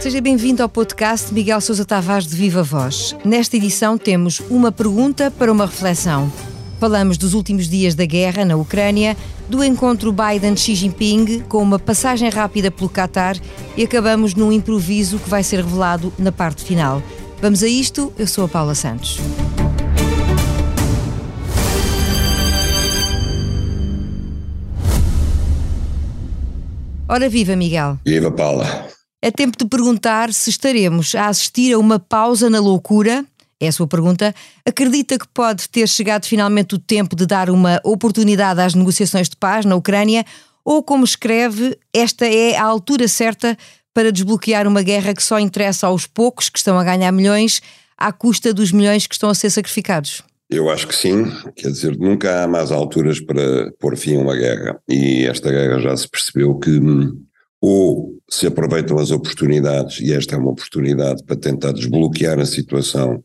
Seja bem-vindo ao podcast Miguel Sousa Tavares de Viva Voz. Nesta edição temos uma pergunta para uma reflexão. Falamos dos últimos dias da guerra na Ucrânia, do encontro Biden-Xi Jinping, com uma passagem rápida pelo Qatar e acabamos num improviso que vai ser revelado na parte final. Vamos a isto, eu sou a Paula Santos. Ora viva, Miguel. Viva, Paula. É tempo de perguntar se estaremos a assistir a uma pausa na loucura. É a sua pergunta. Acredita que pode ter chegado finalmente o tempo de dar uma oportunidade às negociações de paz na Ucrânia? Ou, como escreve, esta é a altura certa para desbloquear uma guerra que só interessa aos poucos que estão a ganhar milhões à custa dos milhões que estão a ser sacrificados? Eu acho que sim, quer dizer, nunca há mais alturas para pôr fim a uma guerra. E esta guerra já se percebeu que hum, ou se aproveitam as oportunidades, e esta é uma oportunidade para tentar desbloquear a situação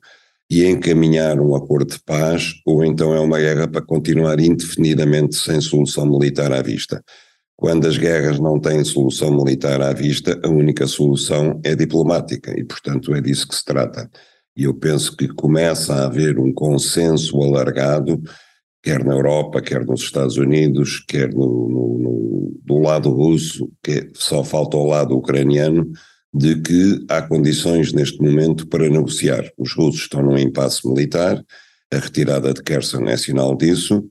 e encaminhar um acordo de paz, ou então é uma guerra para continuar indefinidamente sem solução militar à vista. Quando as guerras não têm solução militar à vista, a única solução é diplomática, e portanto é disso que se trata. E eu penso que começa a haver um consenso alargado quer na Europa, quer nos Estados Unidos, quer no, no, no, do lado russo, que só falta ao lado ucraniano, de que há condições neste momento para negociar. Os russos estão num impasse militar, a retirada de Kherson é sinal disso,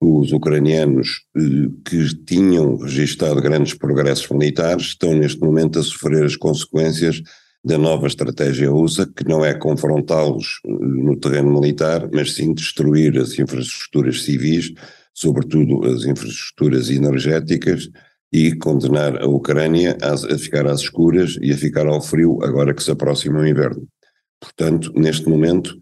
os ucranianos eh, que tinham registado grandes progressos militares estão neste momento a sofrer as consequências da nova estratégia russa, que não é confrontá-los eh, no terreno militar, mas sim destruir as infraestruturas civis, sobretudo as infraestruturas energéticas, e condenar a Ucrânia a ficar às escuras e a ficar ao frio agora que se aproxima o inverno. Portanto, neste momento,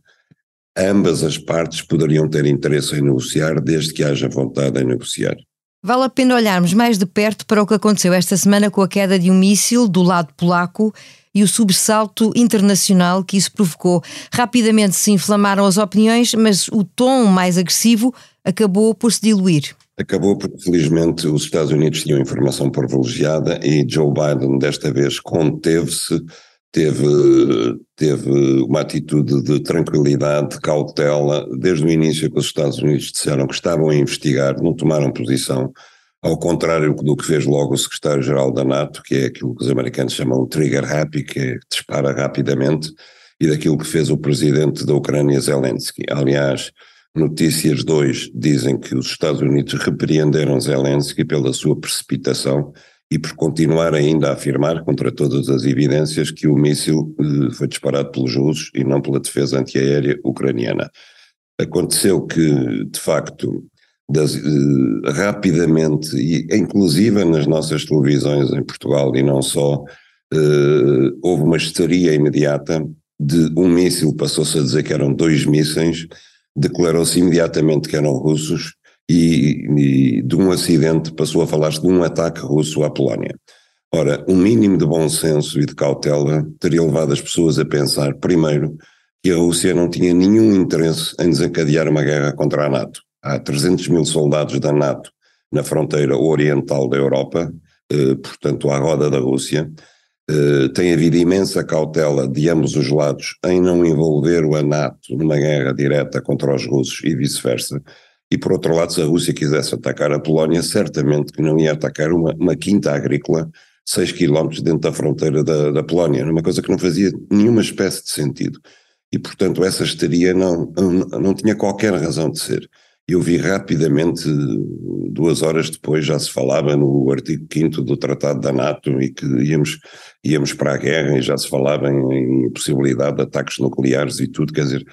ambas as partes poderiam ter interesse em negociar, desde que haja vontade em negociar. Vale a pena olharmos mais de perto para o que aconteceu esta semana com a queda de um míssil do lado polaco e o sobressalto internacional que isso provocou. Rapidamente se inflamaram as opiniões, mas o tom mais agressivo acabou por se diluir. Acabou porque, felizmente, os Estados Unidos tinham informação privilegiada e Joe Biden, desta vez, conteve-se, teve, teve uma atitude de tranquilidade, de cautela. Desde o início que os Estados Unidos disseram que estavam a investigar, não tomaram posição ao contrário do que fez logo o secretário-geral da NATO, que é aquilo que os americanos chamam trigger happy, que é, dispara rapidamente, e daquilo que fez o presidente da Ucrânia, Zelensky. Aliás, Notícias 2 dizem que os Estados Unidos repreenderam Zelensky pela sua precipitação e por continuar ainda a afirmar, contra todas as evidências, que o míssil eh, foi disparado pelos russos e não pela defesa antiaérea ucraniana. Aconteceu que, de facto, das, uh, rapidamente, e inclusive nas nossas televisões em Portugal e não só, uh, houve uma histeria imediata de um míssil, passou-se a dizer que eram dois mísseis, declarou-se imediatamente que eram russos e, e, de um acidente passou a falar-se de um ataque russo à Polónia. Ora, um mínimo de bom senso e de cautela teria levado as pessoas a pensar, primeiro, que a Rússia não tinha nenhum interesse em desencadear uma guerra contra a NATO há 300 mil soldados da NATO na fronteira oriental da Europa, eh, portanto à roda da Rússia. Eh, tem havido imensa cautela de ambos os lados em não envolver o NATO numa guerra direta contra os russos e vice-versa. E por outro lado, se a Rússia quisesse atacar a Polónia, certamente que não ia atacar uma, uma quinta agrícola 6 quilómetros dentro da fronteira da, da Polónia, uma coisa que não fazia nenhuma espécie de sentido. E, portanto, essa histeria não, não, não tinha qualquer razão de ser. Eu vi rapidamente, duas horas depois, já se falava no artigo 5 do Tratado da NATO e que íamos, íamos para a guerra e já se falava em, em possibilidade de ataques nucleares e tudo, quer dizer,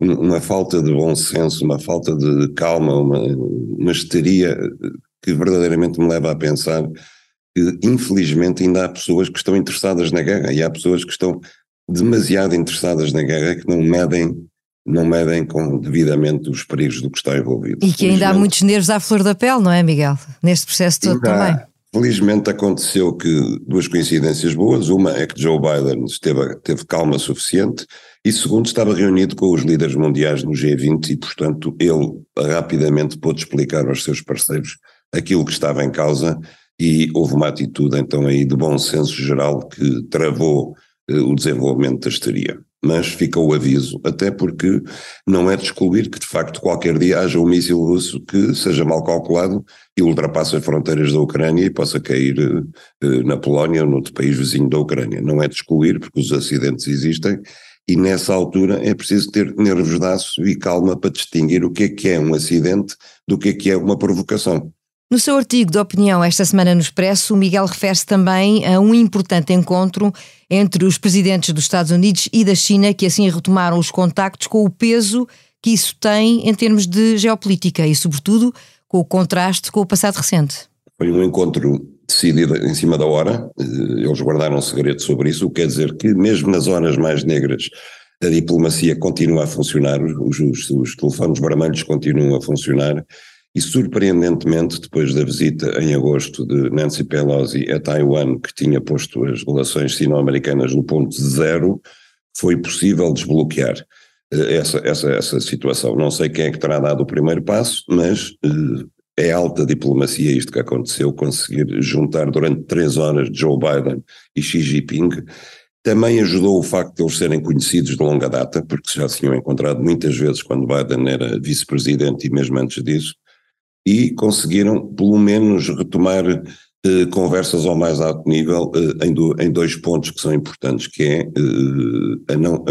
uma falta de bom senso, uma falta de calma, uma, uma histeria que verdadeiramente me leva a pensar que, infelizmente, ainda há pessoas que estão interessadas na guerra e há pessoas que estão demasiado interessadas na guerra que não medem não medem com devidamente os perigos do que está envolvido. E que ainda há muitos nervos à flor da pele, não é, Miguel? Neste processo todo também. Felizmente aconteceu que duas coincidências boas. Uma é que Joe Biden esteve, teve calma suficiente E segundo, estava reunido com os líderes mundiais no G20 e, portanto, ele rapidamente pôde explicar aos seus parceiros aquilo que estava em causa e houve uma atitude então aí de bom senso geral que travou eh, o desenvolvimento da histeria. Mas fica o aviso, até porque não é de excluir que de facto qualquer dia haja um míssil russo que seja mal calculado e ultrapasse as fronteiras da Ucrânia e possa cair eh, na Polónia ou noutro país vizinho da Ucrânia. Não é de excluir porque os acidentes existem e nessa altura é preciso ter nervos de aço e calma para distinguir o que é que é um acidente do que é que é uma provocação. No seu artigo de opinião esta semana no Expresso, Miguel refere-se também a um importante encontro entre os presidentes dos Estados Unidos e da China, que assim retomaram os contactos com o peso que isso tem em termos de geopolítica e, sobretudo, com o contraste com o passado recente. Foi um encontro decidido em cima da hora, eh, eles guardaram um segredo sobre isso, o que quer dizer que, mesmo nas horas mais negras, a diplomacia continua a funcionar, os, os, os telefones vermelhos continuam a funcionar e, surpreendentemente, depois da visita em agosto de Nancy Pelosi a Taiwan, que tinha posto as relações sino-americanas no ponto zero, foi possível desbloquear uh, essa, essa, essa situação. Não sei quem é que terá dado o primeiro passo, mas uh, é alta diplomacia isto que aconteceu, conseguir juntar durante três horas Joe Biden e Xi Jinping. Também ajudou o facto de eles serem conhecidos de longa data, porque já se tinham encontrado muitas vezes quando Biden era vice-presidente e mesmo antes disso e conseguiram pelo menos retomar eh, conversas ao mais alto nível eh, em, do, em, dois pontos que são importantes, que é eh, não,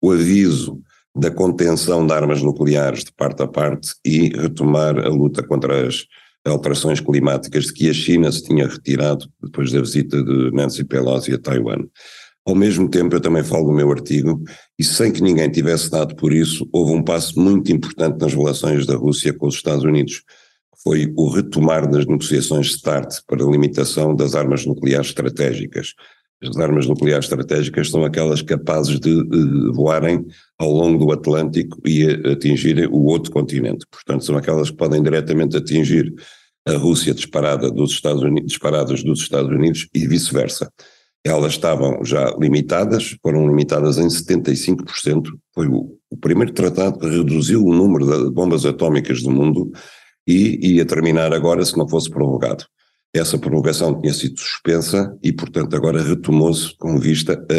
o aviso da contenção de armas nucleares de parte a parte e retomar a luta contra as alterações climáticas de que a China se tinha retirado depois da visita de Nancy Pelosi a Taiwan. Ao mesmo tempo, eu também falo no meu artigo, e sem que ninguém tivesse dado por isso, houve um passo muito importante nas relações da Rússia com os Estados Unidos foi o retomar das negociações START para a limitação das armas nucleares estratégicas. As armas nucleares estratégicas são aquelas capazes de uh, voarem ao longo do Atlântico e atingirem o outro continente. Portanto, são aquelas que podem diretamente atingir a Rússia disparada dos Estados Unidos, disparadas dos Estados Unidos e vice-versa. Elas estavam já limitadas, foram limitadas em 75%. Foi o, o primeiro tratado que reduziu o número de bombas atómicas do mundo e ia terminar agora se não fosse prorrogado. Essa prorrogação tinha sido suspensa e, portanto, agora retomou-se com vista a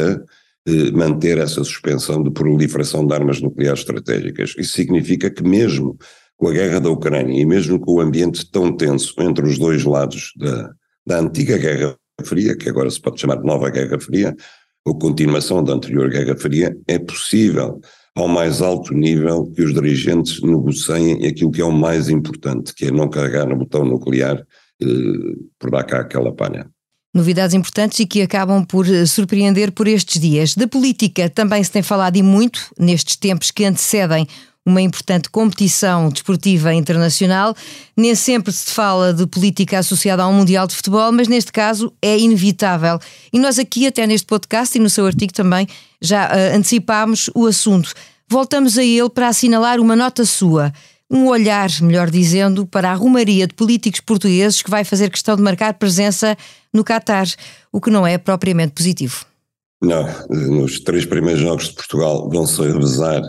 eh, manter essa suspensão de proliferação de armas nucleares estratégicas. Isso significa que, mesmo com a guerra da Ucrânia e mesmo com o ambiente tão tenso entre os dois lados da, da antiga Guerra Fria, que agora se pode chamar de Nova Guerra Fria, ou continuação da anterior Guerra Fria, é possível ao mais alto nível que os dirigentes negociem aquilo que é o mais importante, que é não carregar no botão nuclear eh, por dar cá aquela palha. Novidades importantes e que acabam por eh, surpreender por estes dias. Da política também se tem falado e muito nestes tempos que antecedem uma importante competição desportiva internacional. Nem sempre se fala de política associada ao Mundial de Futebol, mas neste caso é inevitável. E nós aqui, até neste podcast e no seu artigo também, já uh, antecipámos o assunto. Voltamos a ele para assinalar uma nota sua. Um olhar, melhor dizendo, para a rumaria de políticos portugueses que vai fazer questão de marcar presença no Qatar, o que não é propriamente positivo. Não, nos três primeiros jogos de Portugal vão-se revezar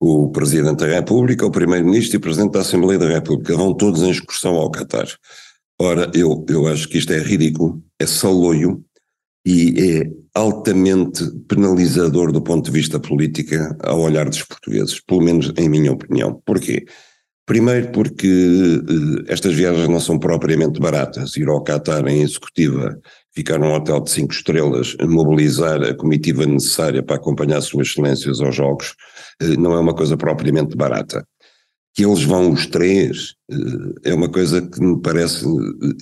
o Presidente da República, o Primeiro-Ministro e o Presidente da Assembleia da República. Vão todos em excursão ao Qatar. Ora, eu, eu acho que isto é ridículo, é saloio e é altamente penalizador do ponto de vista político ao olhar dos portugueses, pelo menos em minha opinião. Porquê? Primeiro porque uh, estas viagens não são propriamente baratas. Ir ao Qatar em executiva, ficar num hotel de cinco estrelas, mobilizar a comitiva necessária para acompanhar suas excelências aos jogos, uh, não é uma coisa propriamente barata. Que eles vão os três uh, é uma coisa que me parece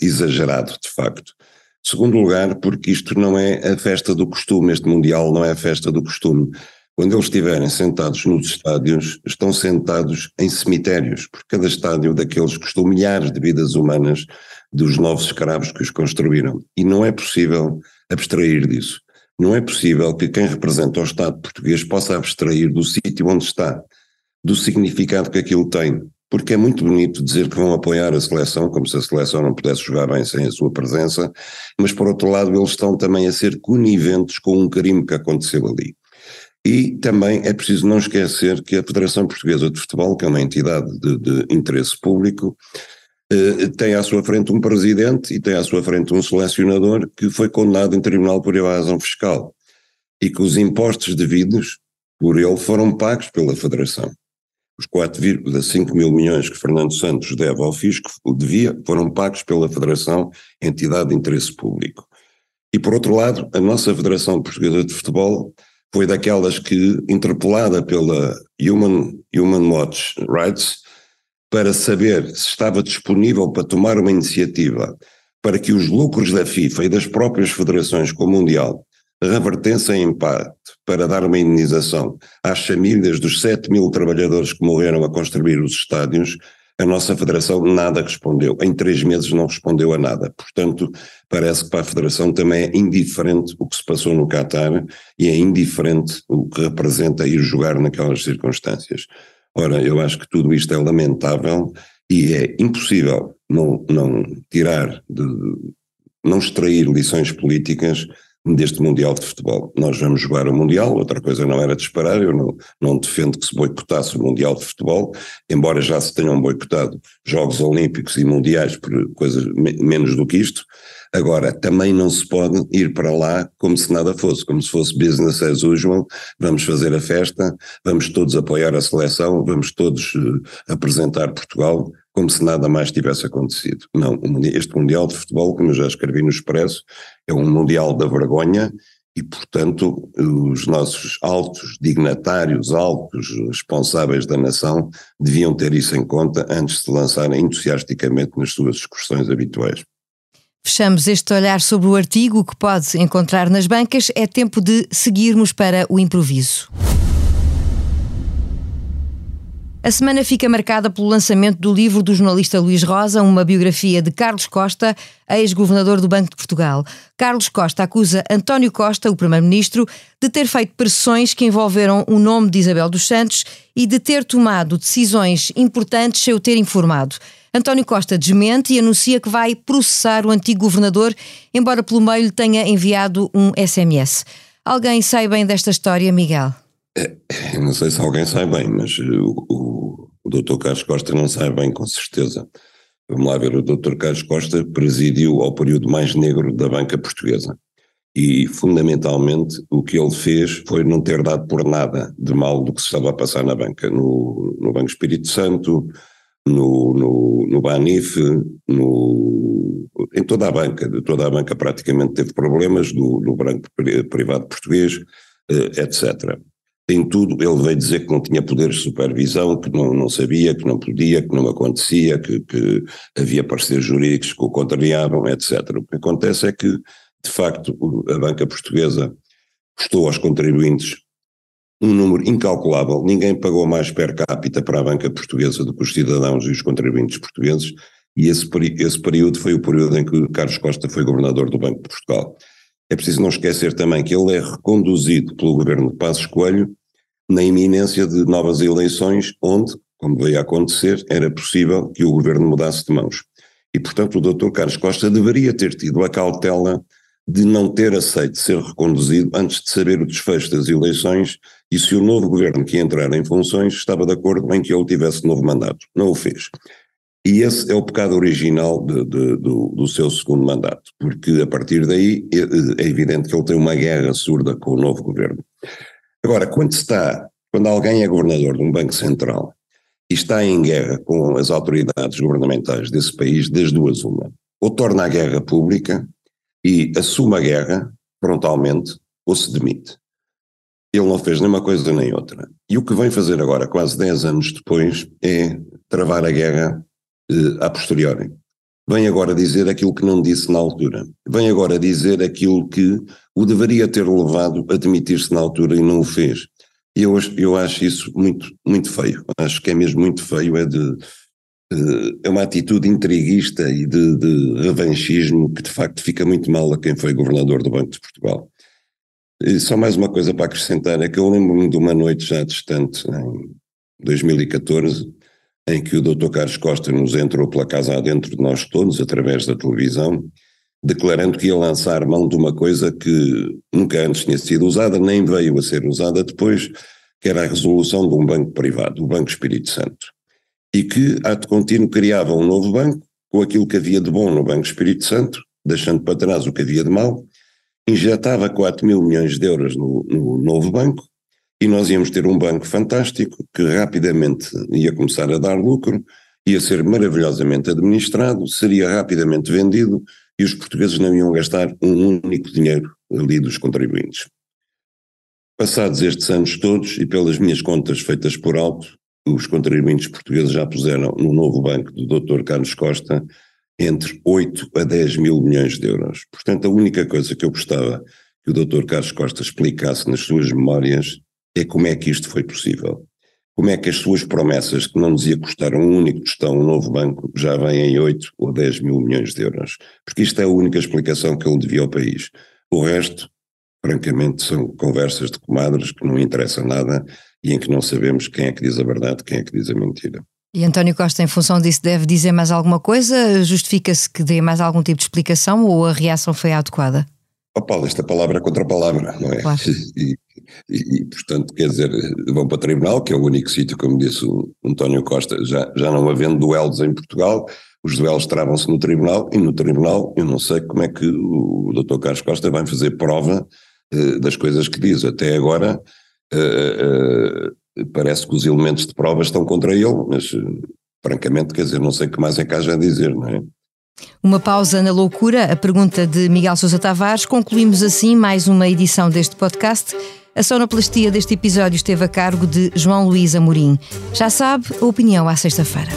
exagerado, de facto. Segundo lugar, porque isto não é a festa do costume, este Mundial não é a festa do costume. Quando eles estiverem sentados nos estádios, estão sentados em cemitérios, porque cada estádio daqueles custou milhares de vidas humanas dos novos escravos que os construíram. E não é possível abstrair disso. Não é possível que quem representa o Estado português possa abstrair do sítio onde está, do significado que aquilo tem. Porque é muito bonito dizer que vão apoiar a seleção, como se a seleção não pudesse jogar bem sem a sua presença, mas por outro lado eles estão também a ser coniventes com um crime que aconteceu ali. E também é preciso não esquecer que a Federação Portuguesa de Futebol, que é uma entidade de, de interesse público, eh, tem à sua frente um presidente e tem à sua frente um selecionador que foi condenado em tribunal por evasão fiscal e que os impostos devidos por ele foram pagos pela Federação. Os 4,5 mil milhões que Fernando Santos deve ao fisco, devia, foram pagos pela Federação, entidade de interesse público. E por outro lado, a nossa Federação Portuguesa de Futebol foi daquelas que, interpelada pela Human, Human Watch Rights, para saber se estava disponível para tomar uma iniciativa para que os lucros da FIFA e das próprias federações com o Mundial revertessem em parte para dar uma indenização às famílias dos 7 mil trabalhadores que morreram a construir os estádios, a nossa Federação nada respondeu. Em três meses não respondeu a nada. Portanto, parece que para a Federação também é indiferente o que se passou no Qatar e é indiferente o que representa ir jogar naquelas circunstâncias. Ora, eu acho que tudo isto é lamentável e é impossível não, não tirar, de, não extrair lições políticas deste Mundial de Futebol. Nós vamos jogar o Mundial, outra coisa não era disparar, eu não, não defendo que se boicotasse o Mundial de Futebol, embora já se tenham boicotado Jogos Olímpicos e Mundiais por coisas me, menos do que isto. Agora, também não se pode ir para lá como se nada fosse, como se fosse business as usual, vamos fazer a festa, vamos todos apoiar a seleção, vamos todos uh, apresentar Portugal, como se nada mais tivesse acontecido. Não, este Mundial de Futebol, como eu já escrevi no Expresso, é um Mundial da vergonha e, portanto, os nossos altos dignatários, altos responsáveis da nação, deviam ter isso em conta antes de se lançarem entusiasticamente nas suas excursões habituais. Fechamos este olhar sobre o artigo que pode encontrar nas bancas. É tempo de seguirmos para o improviso. A semana fica marcada pelo lançamento do livro do jornalista Luís Rosa, uma biografia de Carlos Costa, ex-governador do Banco de Portugal. Carlos Costa acusa António Costa, o primeiro-ministro, de ter feito pressões que envolveram o nome de Isabel dos Santos e de ter tomado decisões importantes sem o ter informado. António Costa desmente e anuncia que vai processar o antigo governador, embora pelo meio lhe tenha enviado um SMS. Alguém sai bem desta história, Miguel? Não sei se alguém sai bem, mas o, o, Dr. Carlos Costa não sai bem, com certeza. Vamos lá ver, o Dr. Carlos Costa presidiu ao período mais negro da banca portuguesa. E, fundamentalmente, o que ele fez foi não ter dado por nada de mal do que se estava a passar na banca. No, no Banco Espírito Santo, no, no, no Banif, no, em toda a banca, toda a banca praticamente teve problemas, no, no Banco Privado Português, eh, etc em tudo ele veio dizer que não tinha poderes de supervisão, que não, não sabia, que não podia, que não acontecia, que, que havia parceiros jurídicos que o contrariavam, etc. O que acontece é que, de facto, a banca portuguesa custou aos contribuintes um número incalculável. Ninguém pagou mais per capita para a banca portuguesa do que os cidadãos e os contribuintes portugueses, e esse, esse período foi o período em que Carlos Costa foi governador do Banco de Portugal. É preciso não esquecer também que ele é reconduzido pelo governo de Passos Coelho na iminência de novas eleições, onde, como veio a acontecer, era possível que o governo mudasse de mãos. E, portanto, o Dr. Carlos Costa deveria ter tido a cautela de não ter aceito ser reconduzido antes de saber o desfecho das eleições e se o novo governo que entrar em funções estava de acordo em que ele tivesse novo mandato. Não o fez. E esse é o pecado original de, de, do, do, seu segundo mandato, porque a partir daí é, é evidente que ele tem uma guerra surda com o novo governo. Agora, quando está, quando alguém é governador de um banco central e está em guerra com as autoridades governamentais desse país, das duas uma, ou torna a guerra pública e assume a guerra frontalmente, ou se demite. Ele não fez nem uma coisa nem outra. E o que vem fazer agora, quase 10 anos depois, é travar a guerra eh, a posteriori. Vem agora dizer aquilo que não disse na altura. Vem agora dizer aquilo que o deveria ter levado a demitir-se na altura e não o fez. E eu, eu acho isso muito, muito feio. Acho que é mesmo muito feio. É de, é uma atitude intriguista e de, de revanchismo que de facto fica muito mal a quem foi governador do Banco de Portugal. E só mais uma coisa para acrescentar, é que eu lembro-me de uma noite já distante, em 2014, em que o Dr. Carlos Costa nos entrou pela casa adentro de nós todos, através da televisão, declarando que ia lançar mão de uma coisa que nunca antes tinha sido usada, nem veio a ser usada depois, que era a resolução de um banco privado, o Banco Espírito Santo. E que, ato contínuo, criava um novo banco, com aquilo que havia de bom no Banco Espírito Santo, deixando para trás o que havia de mal, injetava 4 mil milhões de euros no, no novo banco, e nós íamos ter um banco fantástico que rapidamente ia começar a dar lucro, ia ser maravilhosamente administrado, seria rapidamente vendido e os portugueses não iam gastar um único dinheiro ali dos contribuintes. Passados estes anos todos, e pelas minhas contas feitas por alto, os contribuintes portugueses já puseram no novo banco do Dr. Carlos Costa entre 8 a 10 mil milhões de euros. Portanto, a única coisa que eu gostava que o Dr. Carlos Costa explicasse nas suas memórias é como é que isto foi possível. Como é que as suas promessas, que não nos ia custar um único tostão, um novo banco, já vêm em 8 ou 10 mil milhões de euros? Porque isto é a única explicação que ele devia ao país. O resto, francamente, são conversas de comadres que não interessam nada e em que não sabemos quem é que diz a verdade, quem é que diz a mentira. E António Costa, em função disso, deve dizer mais alguma coisa? Justifica-se que dê mais algum tipo de explicação ou a reação foi adequada? Oh Paulo, esta palavra é contra palavra, não é? Claro. E, e, portanto, quer dizer, vão para o tribunal, que é o único sítio, como disse o António Costa, já, já não havendo duelos em Portugal, os duelos travam-se no tribunal, e no tribunal eu não sei como é que o, o Dr. Carlos Costa vai fazer prova uh, das coisas que diz. Até agora, uh, uh, parece que os elementos de prova estão contra ele, mas francamente, quer dizer, não sei o que mais é que haja a dizer, não é? Uma pausa na loucura, a pergunta de Miguel Sousa Tavares. Concluímos assim mais uma edição deste podcast. A sonoplastia deste episódio esteve a cargo de João Luís Amorim. Já sabe, a opinião à sexta-feira.